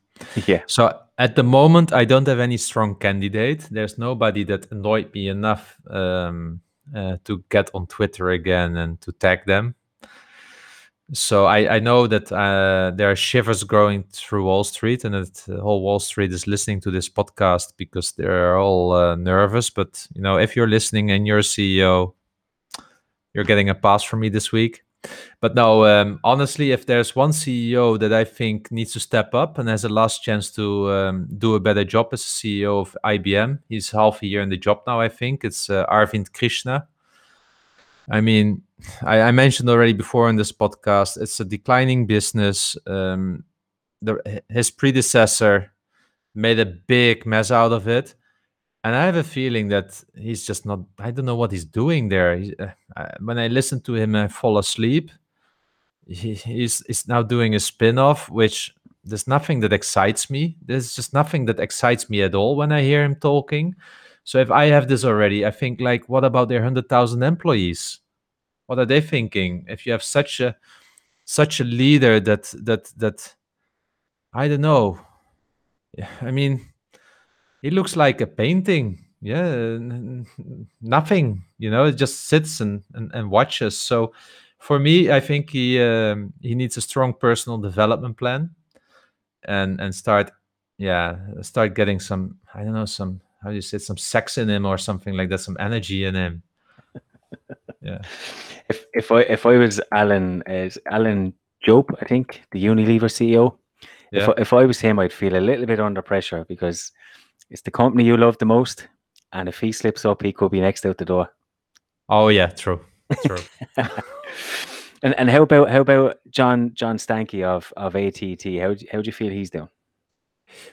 yeah, So at the moment, I don't have any strong candidate. There's nobody that annoyed me enough um, uh, to get on Twitter again and to tag them. So I, I know that uh, there are shivers growing through Wall Street, and that the whole Wall Street is listening to this podcast because they're all uh, nervous. But you know, if you're listening and you're a CEO, you're getting a pass from me this week. But no, um, honestly, if there's one CEO that I think needs to step up and has a last chance to um, do a better job as CEO of IBM, he's half a year in the job now. I think it's uh, Arvind Krishna. I mean, I, I, mentioned already before in this podcast, it's a declining business. Um, the, his predecessor made a big mess out of it. And I have a feeling that he's just not, I don't know what he's doing there. He, uh, when I listen to him, I fall asleep. He, he's, he's now doing a spin off, which there's nothing that excites me. There's just nothing that excites me at all when I hear him talking. So if I have this already, I think like, what about their hundred thousand employees? What are they thinking? If you have such a such a leader that that that I don't know. I mean, it looks like a painting. Yeah, nothing. You know, it just sits and and, and watches. So for me, I think he um, he needs a strong personal development plan, and and start yeah start getting some I don't know some how do you say it, some sex in him or something like that, some energy in him. yeah. If if I if I was Alan as Alan Jope, I think the Unilever CEO. Yeah. If if I was him, I'd feel a little bit under pressure because it's the company you love the most, and if he slips up, he could be next out the door. Oh yeah, true, true. and and how about how about John John Stankey of of ATT? How how do you feel he's doing?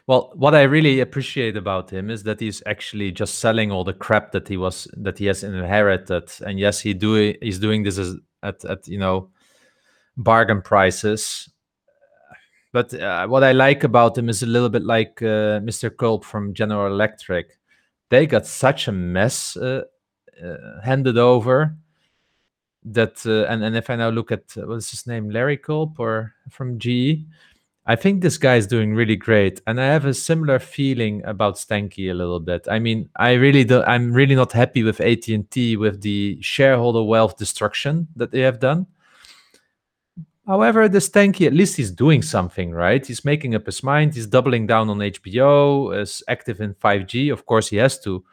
Well, what I really appreciate about him is that he's actually just selling all the crap that he was that he has inherited. And yes, he do he's doing this as, at at you know bargain prices. But uh, what I like about them is a little bit like uh, Mr. Culp from General Electric. They got such a mess uh, handed over that, uh, and and if I now look at what's his name, Larry Culp or from GE, I think this guy is doing really great, and I have a similar feeling about Stankey a little bit. I mean, I really do. I'm really not happy with AT and T with the shareholder wealth destruction that they have done. However, the Stankey at least he's doing something, right? He's making up his mind. He's doubling down on HBO. Is active in 5G. Of course, he has to.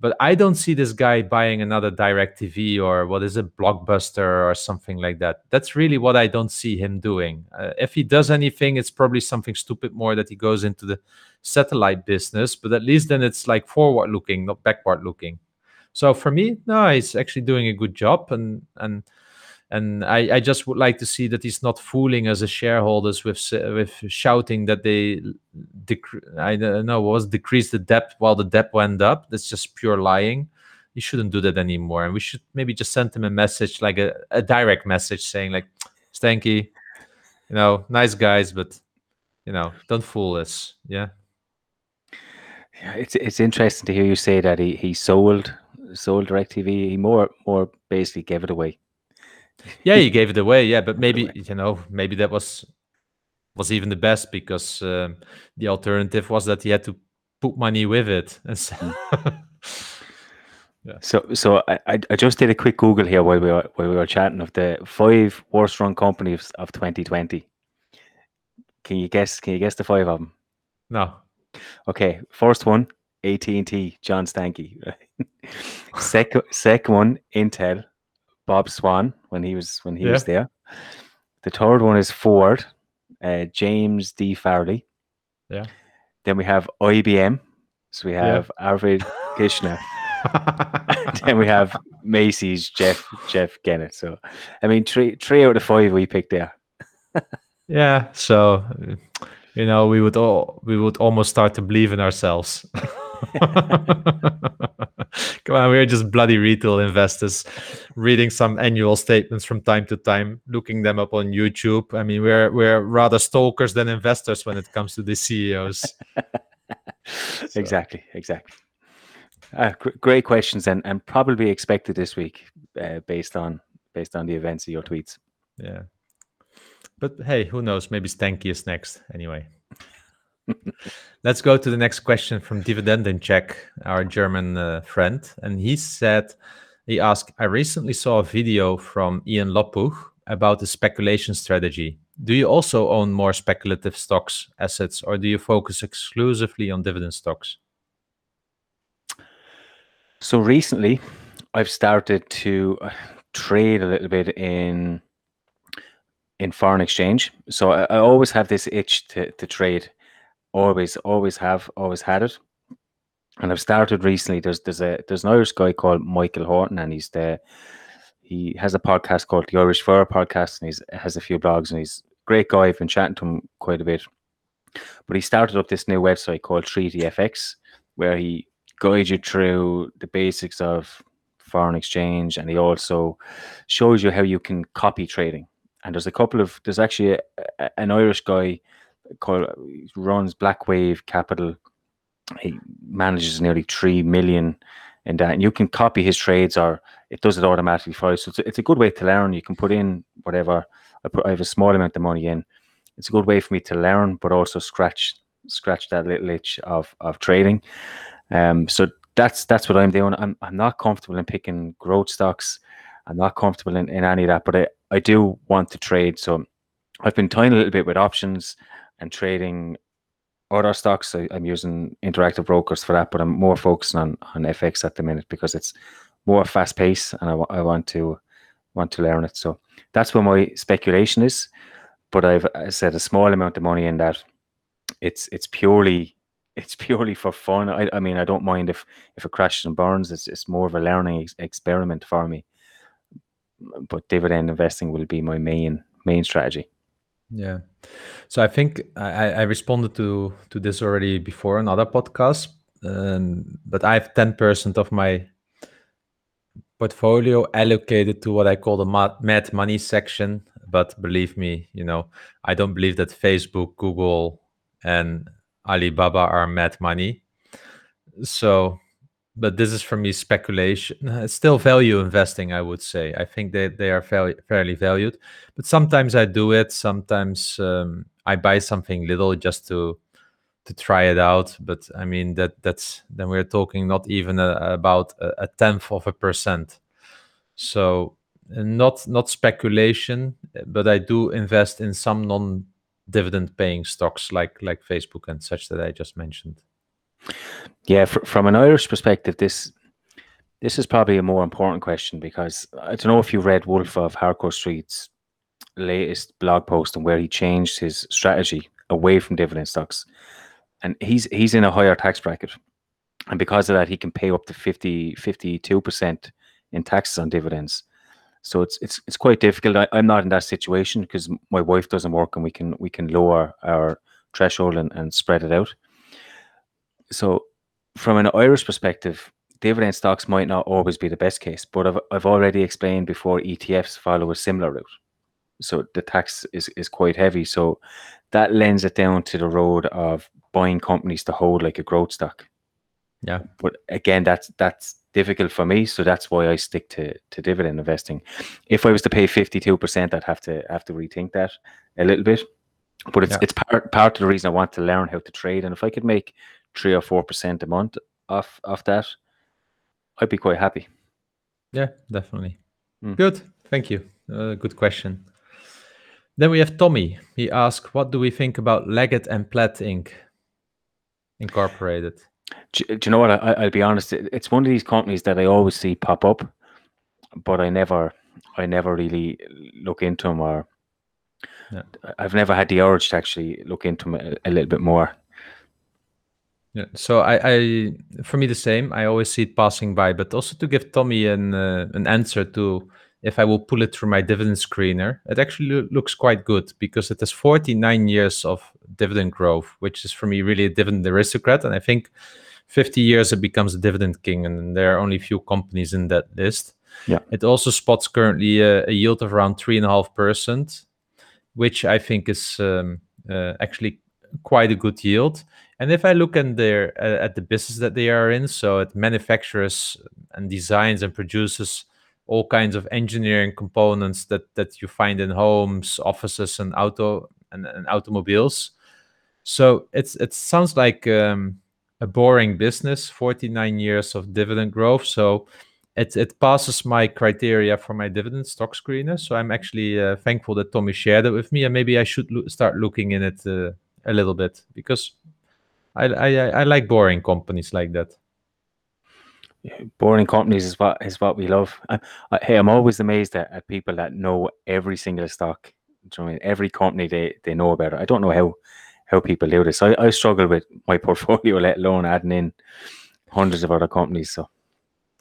but I don't see this guy buying another DirecTV or what is it, Blockbuster or something like that. That's really what I don't see him doing. Uh, if he does anything, it's probably something stupid more that he goes into the satellite business, but at least then it's like forward looking, not backward looking. So for me, no, he's actually doing a good job, and and and I, I just would like to see that he's not fooling us as shareholders with with shouting that they dec- I don't know was decreased the debt while the debt went up. That's just pure lying. You shouldn't do that anymore, and we should maybe just send him a message, like a, a direct message, saying like, "Stankey, you know, nice guys, but you know, don't fool us." Yeah. Yeah, it's it's interesting to hear you say that he he sold sold DirecTV. He more more basically gave it away. Yeah, he gave it away. Yeah, but maybe you know, maybe that was was even the best because um, the alternative was that he had to put money with it. So, yeah. So, so I, I just did a quick Google here while we were while we were chatting of the five worst run companies of 2020. Can you guess? Can you guess the five of them? No. Okay, first one, AT and T, John Stankey. second, second one, Intel. Bob Swan when he was when he yeah. was there. The third one is Ford, uh, James D. Farley. Yeah. Then we have IBM. So we have yeah. Arvind Krishna. then we have Macy's Jeff Jeff Gennette. So I mean three three out of five we picked there. yeah. So you know we would all we would almost start to believe in ourselves. Come on, we're just bloody retail investors reading some annual statements from time to time, looking them up on YouTube. I mean, we're we're rather stalkers than investors when it comes to the CEOs. so. Exactly, exactly. Uh, great questions and, and probably expected this week uh, based on based on the events of your tweets. Yeah. But hey, who knows? Maybe Stankey is next anyway. Let's go to the next question from Dividendencheck, our German uh, friend. And he said, he asked, I recently saw a video from Ian Lopuch about the speculation strategy. Do you also own more speculative stocks, assets, or do you focus exclusively on dividend stocks? So recently, I've started to uh, trade a little bit in in foreign exchange. So I, I always have this itch to, to trade always always have always had it. And i've started recently there's there's a there's an irish guy called michael horton and he's the he has a podcast called the irish fire podcast and he's has a few blogs and he's a great guy. I've been chatting to him quite a bit. But he started up this new website called treaty fx where he guides you through the basics of foreign exchange and he also shows you how you can copy trading. And there's a couple of there's actually a, a, an irish guy called runs Black Wave Capital. He manages nearly three million in that, and you can copy his trades, or it does it automatically for you. So it's a, it's a good way to learn. You can put in whatever. I put I have a small amount of money in. It's a good way for me to learn, but also scratch scratch that little itch of of trading. Um, so that's that's what I'm doing. I'm I'm not comfortable in picking growth stocks. I'm not comfortable in, in any of that, but I, I do want to trade. So I've been toying a little bit with options and trading other stocks. I, am using interactive brokers for that, but I'm more focusing on on FX at the minute because it's more fast paced, and I, I want to want to learn it. So that's where my speculation is. But I've I said a small amount of money in that. It's it's purely it's purely for fun. I, I mean I don't mind if if it crashes and burns. It's it's more of a learning ex- experiment for me. But dividend investing will be my main main strategy. Yeah. So I think I, I responded to to this already before another podcast, um, but I have ten percent of my portfolio allocated to what I call the mad money section. But believe me, you know, I don't believe that Facebook, Google, and Alibaba are mad money. So but this is for me speculation. It's still value investing, I would say. I think they, they are fairly, fairly valued. But sometimes I do it. Sometimes um, I buy something little just to to try it out. But I mean that that's then we're talking not even a, about a, a, tenth of a percent. So not not speculation, but I do invest in some non dividend paying stocks like like Facebook and such that I just mentioned. Yeah, fr- from an Irish perspective, this This is probably a more important question because I don't know if you read Wolf of Harcourt Street's latest blog post and where he changed his strategy away from dividend stocks. And he's he's in a higher tax bracket. And because of that, he can pay up to 50, 52% in taxes on dividends. So it's it's it's quite difficult. I, I'm not in that situation because my wife doesn't work and we can we can lower our threshold and, and spread it out. So from an Irish perspective, dividend stocks might not always be the best case, but I've, I've already explained before ETFs follow a similar route. So the tax is, is quite heavy. So that lends it down to the road of buying companies to hold like a growth stock. Yeah. But again, that's that's difficult for me. So that's why I stick to to dividend investing. If I was to pay 52%, I'd have to have to rethink that a little bit. But it's Yeah. it's part part of the reason I want to learn how to trade. And if I could make three or four percent a month off off that, I'd be quite happy. Yeah, definitely. Mm. Good. Thank you. Uh, good question. Then we have Tommy. He asked, "What do we think about Leggett and Platt Inc. Incorporated?" Do, do you know what? I, I'll be honest. It's one of these companies that I always see pop up, but I never, I never really look into them, or Yeah. I've never had the urge to actually look into them a, a little bit more. Yeah. So I, I, for me, the same. I always see it passing by, but also to give Tommy an uh, an answer to if I will pull it through my dividend screener, it actually loo- looks quite good because it has 49 years of dividend growth, which is for me really a dividend aristocrat. And I think 50 years it becomes a dividend king, and there are only a few companies in that list. Yeah. It also spots currently a, a yield of around three and a half percent, which I think is um, uh, actually quite a good yield. And if I look in their uh, at the business that they are in, so it manufactures and designs and produces all kinds of engineering components that that you find in homes, offices, and auto and, and automobiles. So it's it sounds like um, a boring business. Forty nine years of dividend growth. So it it passes my criteria for my dividend stock screener. So I'm actually uh, thankful that Tommy shared it with me, and maybe I should loo- start looking in it uh, a little bit because I, I I like boring companies like that. Boring companies is what is what we love. I, I, hey, I'm always amazed at, at people that know every single stock. You know I mean? Every company they, they know about it. I don't know how how people do this. I, I struggle with my portfolio, let alone adding in hundreds of other companies. So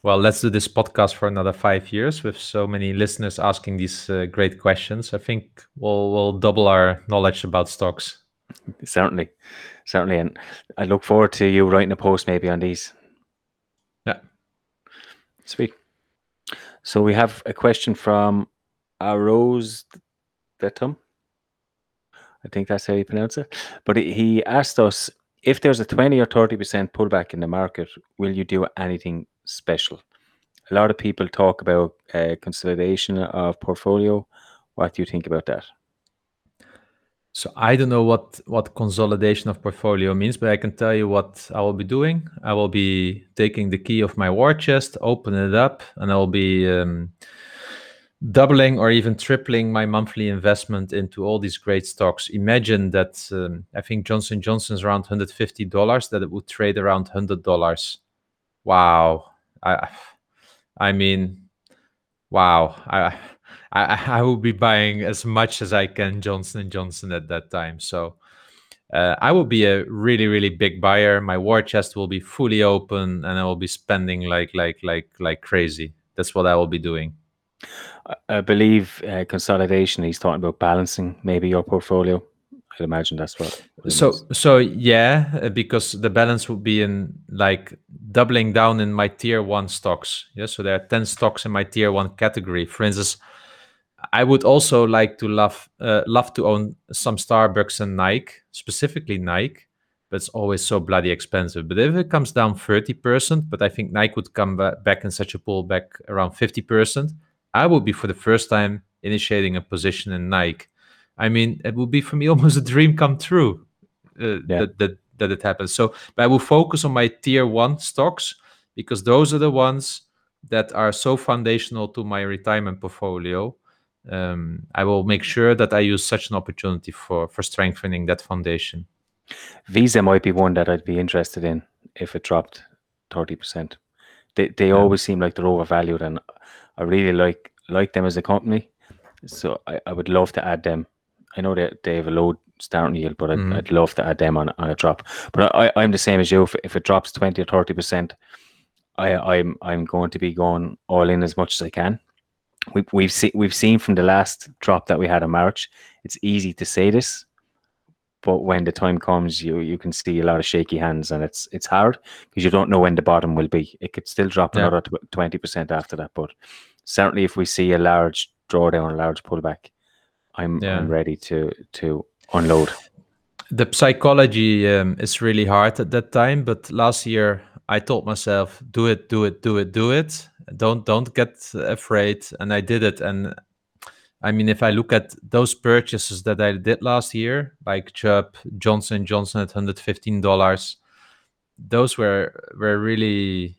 Well, let's do this podcast for another five years with so many listeners asking these uh, great questions. I think we'll we'll double our knowledge about stocks. Certainly, certainly, and I look forward to you writing a post maybe on these. Yeah. Sweet. So we have a question from Arose Vetum. I think that's how you pronounce it. But he- he asked us if there's a 20 or 30% pullback in the market, will you do anything special? A lot of people talk about uh, consolidation of portfolio. What do you think about that? So I don't know what what consolidation of portfolio means, but I can tell you what I will be doing. I will be taking the key of my war chest, open it up, and I will be um, doubling or even tripling my monthly investment into all these great stocks. Imagine that um, I think Johnson Johnson is around hundred fifty dollars, that it would trade around hundred dollars. Wow, I, I mean, wow, I. I, I will be buying as much as I can Johnson and Johnson at that time. So uh, I will be a really really big buyer. My war chest will be fully open, and I will be spending like like like like crazy. That's what I will be doing. I- believe uh, consolidation, he's talking about balancing maybe your portfolio. I'd imagine that's what. what So means. so yeah, uh, because the balance would be in like doubling down in my tier one stocks. Yeah, so there are ten stocks in my tier one category. For instance, I would also like to love uh, love to own some Starbucks and Nike, specifically Nike, but it's always so bloody expensive. But if it comes down thirty percent, but I think Nike would come ba- back in such a pullback around fifty percent, I would be for the first time initiating a position in Nike. I mean, it would be for me almost a dream come true uh, Yeah. that, that that it happens. So, but I will focus on my tier one stocks because those are the ones that are so foundational to my retirement portfolio. Um, I will make sure that I use such an opportunity for for strengthening that foundation. Visa might be one that I'd be interested in if it dropped 30%. they they always seem like they're overvalued, and I really like like them as a company. So I, I would love to add them. I know that they have a low starting yield, but I'd, Mhm. I'd love to add them on, on a drop. But I, I'm the same as you. If, if it drops twenty or thirty percent, I I'm I'm going to be going all in as much as I can. We, we've seen we've seen from the last drop that we had in March. It's easy to say this, but when the time comes, you you can see a lot of shaky hands, and it's it's hard because you don't know when the bottom will be. It could still drop Yeah. another twenty percent after that, but certainly if we see a large drawdown, a large pullback, I'm Yeah. I'm ready to to unload. the psychology um, is really hard at that time but last year i told myself do it do it do it do it don't don't get afraid. And i did it. And i mean if i look at those purchases that i did last year like chubb johnson johnson at 115 dollars those were were really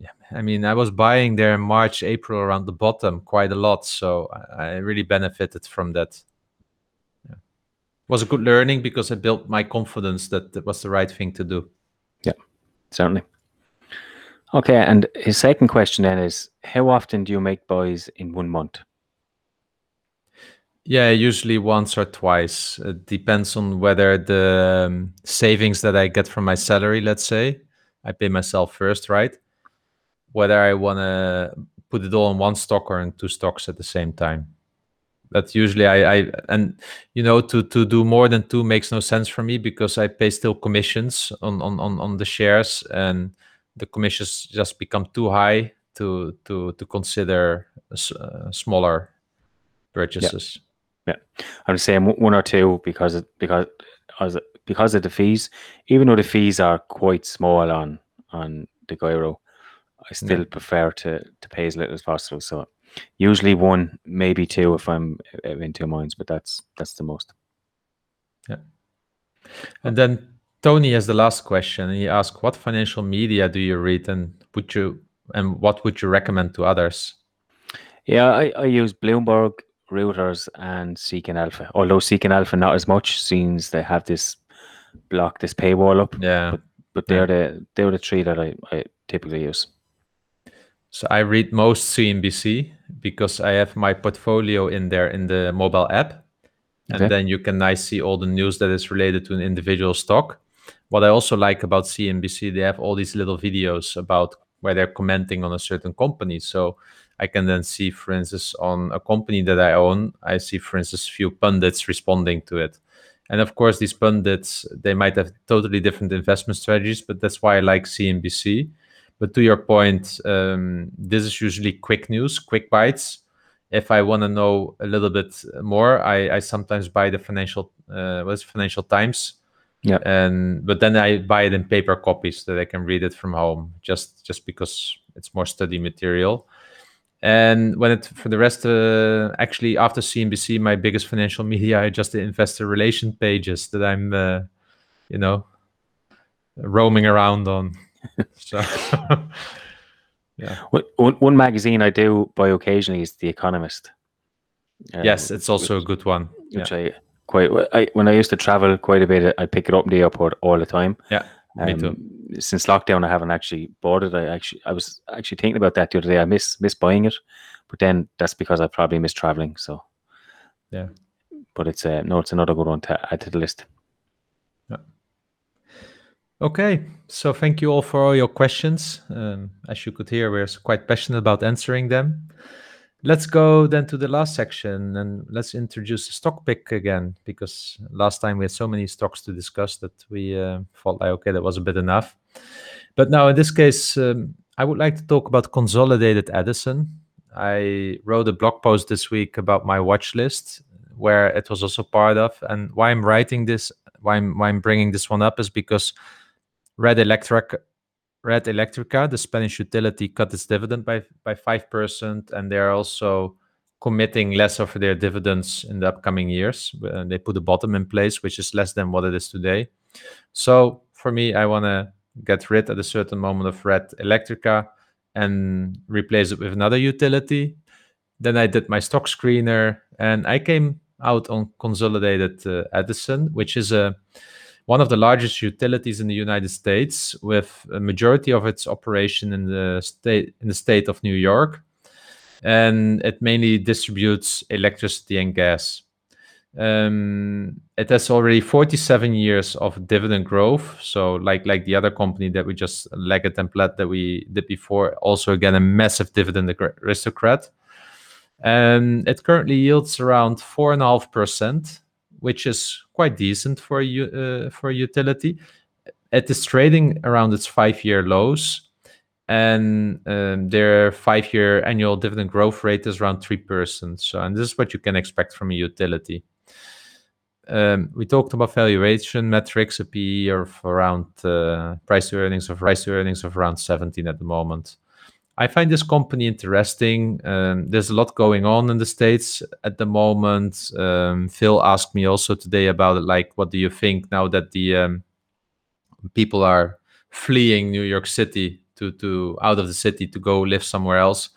yeah i mean i was buying there in march april around the bottom quite a lot. So i, I really benefited from that. Was a good learning because I built my confidence that it was the right thing to do. Yeah certainly. Okay, and his second question then is how often do you make buys in one month? Yeah, usually once or twice. It depends on whether the um, savings that I get from my salary, let's say, I pay myself first, right? Whether I want to put it all in one stock or in two stocks at the same time. That usually I, I and you know to to do more than two makes no sense for me because I pay still commissions on on on, on the shares and the commissions just become too high to to to consider s- uh, smaller purchases. Yeah. I'm saying one- one or two because it, because as because of the fees. Even though the fees are quite small on on DEGIRO, I still Yeah. prefer to to pay as little as possible. So usually one, maybe two if I'm in two minds, but that's that's the most. Yeah. And then Tony has the last question. He asked, "What financial media do you read, and would you and what would you recommend to others?" Yeah, I, I use Bloomberg, Reuters, and Seeking Alpha. Although Seeking Alpha not as much, since they have this block, this paywall up. Yeah. But they're the they're the three that I, I typically use. So I read most CNBC because I have my portfolio in there in the mobile app, and Okay. then you can nice see all the news that is related to an individual stock. What I also like about CNBC, they have all these little videos about where they're commenting on a certain company. So I can then see, for instance, on a company that I own, I see, for instance, few pundits responding to it. And of course, these pundits, they might have totally different investment strategies, but that's why I like CNBC. But to your point, um, this is usually quick news, quick bites. If I want to know a little bit more, I, I sometimes buy the financial, uh, what's Financial Times, Yeah. and but then I buy it in paper copies that I can read it from home, just just because it's more study material. And when it for the rest, uh, actually after CNBC, my biggest financial media are just the investor relation pages that I'm, uh, you know, roaming around on. so One, one, one magazine I do buy occasionally is The Economist. Yes, it's also a good one. Yeah, which I quite well, I, when I used to travel quite a bit, I pick it up in the airport all the time. yeah, me too. Um, Since lockdown, I haven't actually bought it. I actually I was actually thinking about that the other day. I miss miss buying it, but then that's because I probably miss traveling. So Yeah. but it's uh, no, it's another good one to add to the list. Okay, so thank you all for all your questions. Um, as you could hear, we're quite passionate about answering them. Let's go then to the last section and let's introduce the stock pick again because last time we had so many stocks to discuss that we uh, felt like okay that was a bit enough. But now in this case, um, I would like to talk about consolidated Edison. I wrote a blog post this week about my watch list where it was also part of, and why I'm writing this, why I'm why I'm bringing this one up is because Red Electric, Red Electrica, the Spanish utility, cut its dividend by by five percent, and they're also committing less of their dividends in the upcoming years. Uh, they put a bottom in place, which is less than what it is today. So for me, I want to get rid at a certain moment of Red Electrica and replace it with another utility. Then I did my stock screener, and I came out on consolidated uh, Edison, which is a one of the largest utilities in the United States, with a majority of its operation in the state in the state of New York, and it mainly distributes electricity and gas. Um, it has already 47 years of dividend growth. So, like like the other company that we just Leggett and Platt that we did before, also again a massive dividend aristocrat. And it currently yields around four and a half percent, which is quite decent for a uh, for utility. It is trading around its five-year lows, and um, their five-year annual dividend growth rate is around three percent. So, and this is what you can expect from a utility. Um, we talked about valuation metrics, a PE of around uh, price to earnings of price to earnings of around 17 at the moment. I find this company interesting. Um, there's a lot going on in the states at the moment. Um, Phil asked me also today about it, like, what do you think now that the um, people are fleeing New York City to to out of the city to go live somewhere else?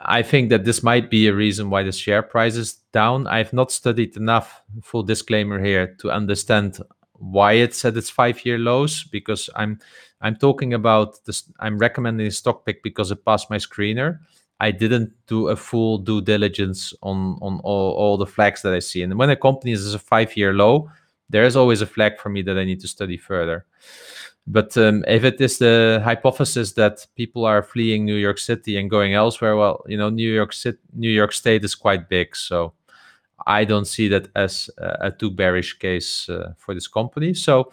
I think that this might be a reason why the share price is down. I've not studied enough, full disclaimer here, to understand why it's at its five-year lows. Because I'm I'm talking about this. I'm recommending a stock pick because it passed my screener. I didn't do a full due diligence on on all, all the flags that I see. And when a company is a five-year low, there is always a flag for me that I need to study further. But um, if it is the hypothesis that people are fleeing New York City and going elsewhere, well, you know, New York City, New York State is quite big, so I don't see that as a, a too bearish case uh, for this company. So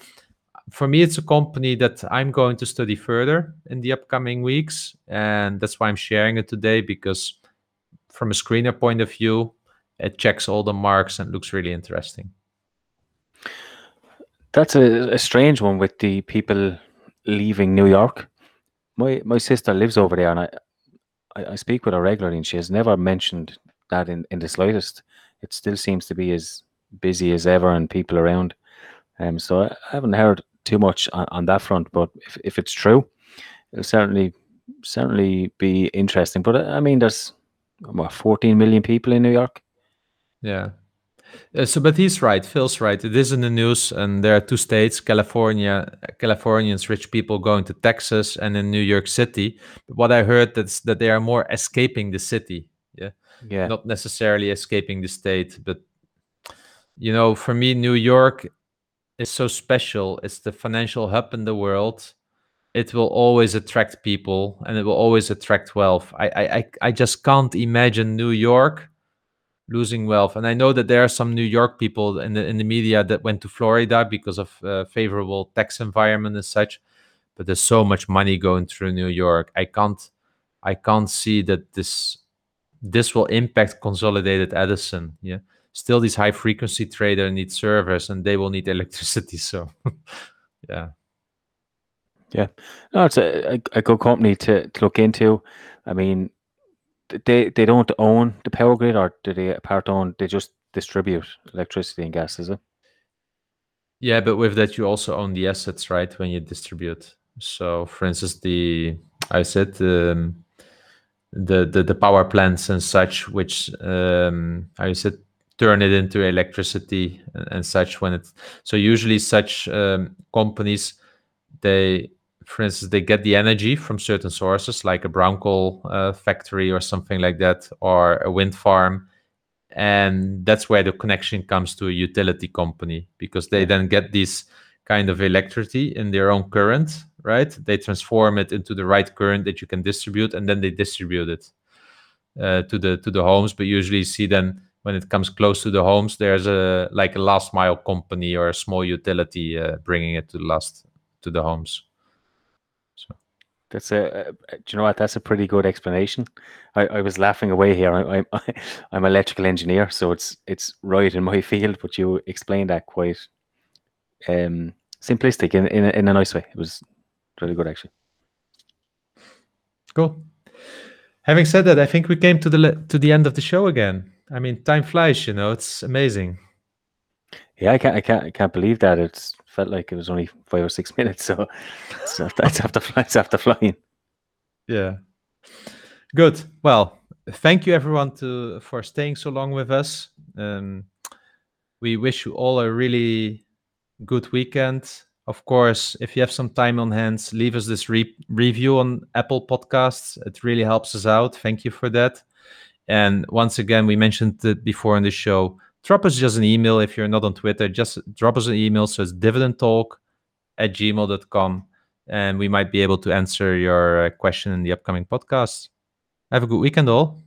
for me, it's a company that I'm going to study further in the upcoming weeks, and that's why I'm sharing it today because from a screener point of view, it checks all the marks and looks really interesting. That's a, a strange one with the people leaving New York. My my sister lives over there, and I, I, I speak with her regularly, and she has never mentioned that in, in the slightest. It still seems to be as busy as ever, and people around. Um, so I haven't heard too much on, on that front. But if, if it's true, it'll certainly certainly be interesting. But I mean, there's what 14 million people in New York. Yeah, uh, so, but he's right. Phil's right. It is in the news, and there are two states: California, Californians, rich people going to Texas, and in New York City. But what I heard that's that they are more escaping the city. Yeah, yeah, not necessarily escaping the state, but you know, for me, New York is so special. It's the financial hub in the world. It will always attract people, and it will always attract wealth. I, I, I just can't imagine New York losing wealth. And I know that there are some New York people in the in the media that went to Florida because of uh, favorable tax environment and such. But there's so much money going through New York. I can't I can't see that this this will impact consolidated Edison. Yeah. Still, these high frequency trader need servers and they will need electricity. So, yeah. Yeah. No, it's a, a, good company to, to look into. I mean, they they don't own the power grid, or do they part own? They just distribute electricity and gas, is it? Yeah, but with that you also own the assets, right? When you distribute. So, for instance, the I said um, the, the the power plants and such, which um, I said turn it into electricity and, and such. When it's so usually such um, companies they for instance, they get the energy from certain sources, like a brown coal uh, factory or something like that, or a wind farm. And that's where the connection comes to a utility company because they then get this kind of electricity in their own current, right? They transform it into the right current that you can distribute, and then they distribute it uh, to the to the homes. But usually, you see then when it comes close to the homes, there's a like a last mile company or a small utility uh, bringing it to the last to the homes. So That's a, do you know what? That's a pretty good explanation. I, I was laughing away here. I, I, I'm electrical engineer, so it's it's right in my field. But you explained that quite um, simplistic in, in, in a nice way. It was really good, actually. Cool. Having said that, I think we came to the to the end of the show again. I mean, time flies. You know, it's amazing. Yeah, I can't I can't I can't believe that. It's felt like it was only five or six minutes. So it's after it's after flying. Yeah. Good. Well, thank you everyone to for staying so long with us. Um, we wish you all a really good weekend. Of course, if you have some time on hands, leave us this re- review on Apple Podcasts. It really helps us out. Thank you for that. And once again, we mentioned it before in the show. Drop us just an email if you're not on Twitter. Just drop us an email. So it's dividendtalk at gmail.com. And we might be able to answer your uh, question in the upcoming podcast. Have a good weekend, all.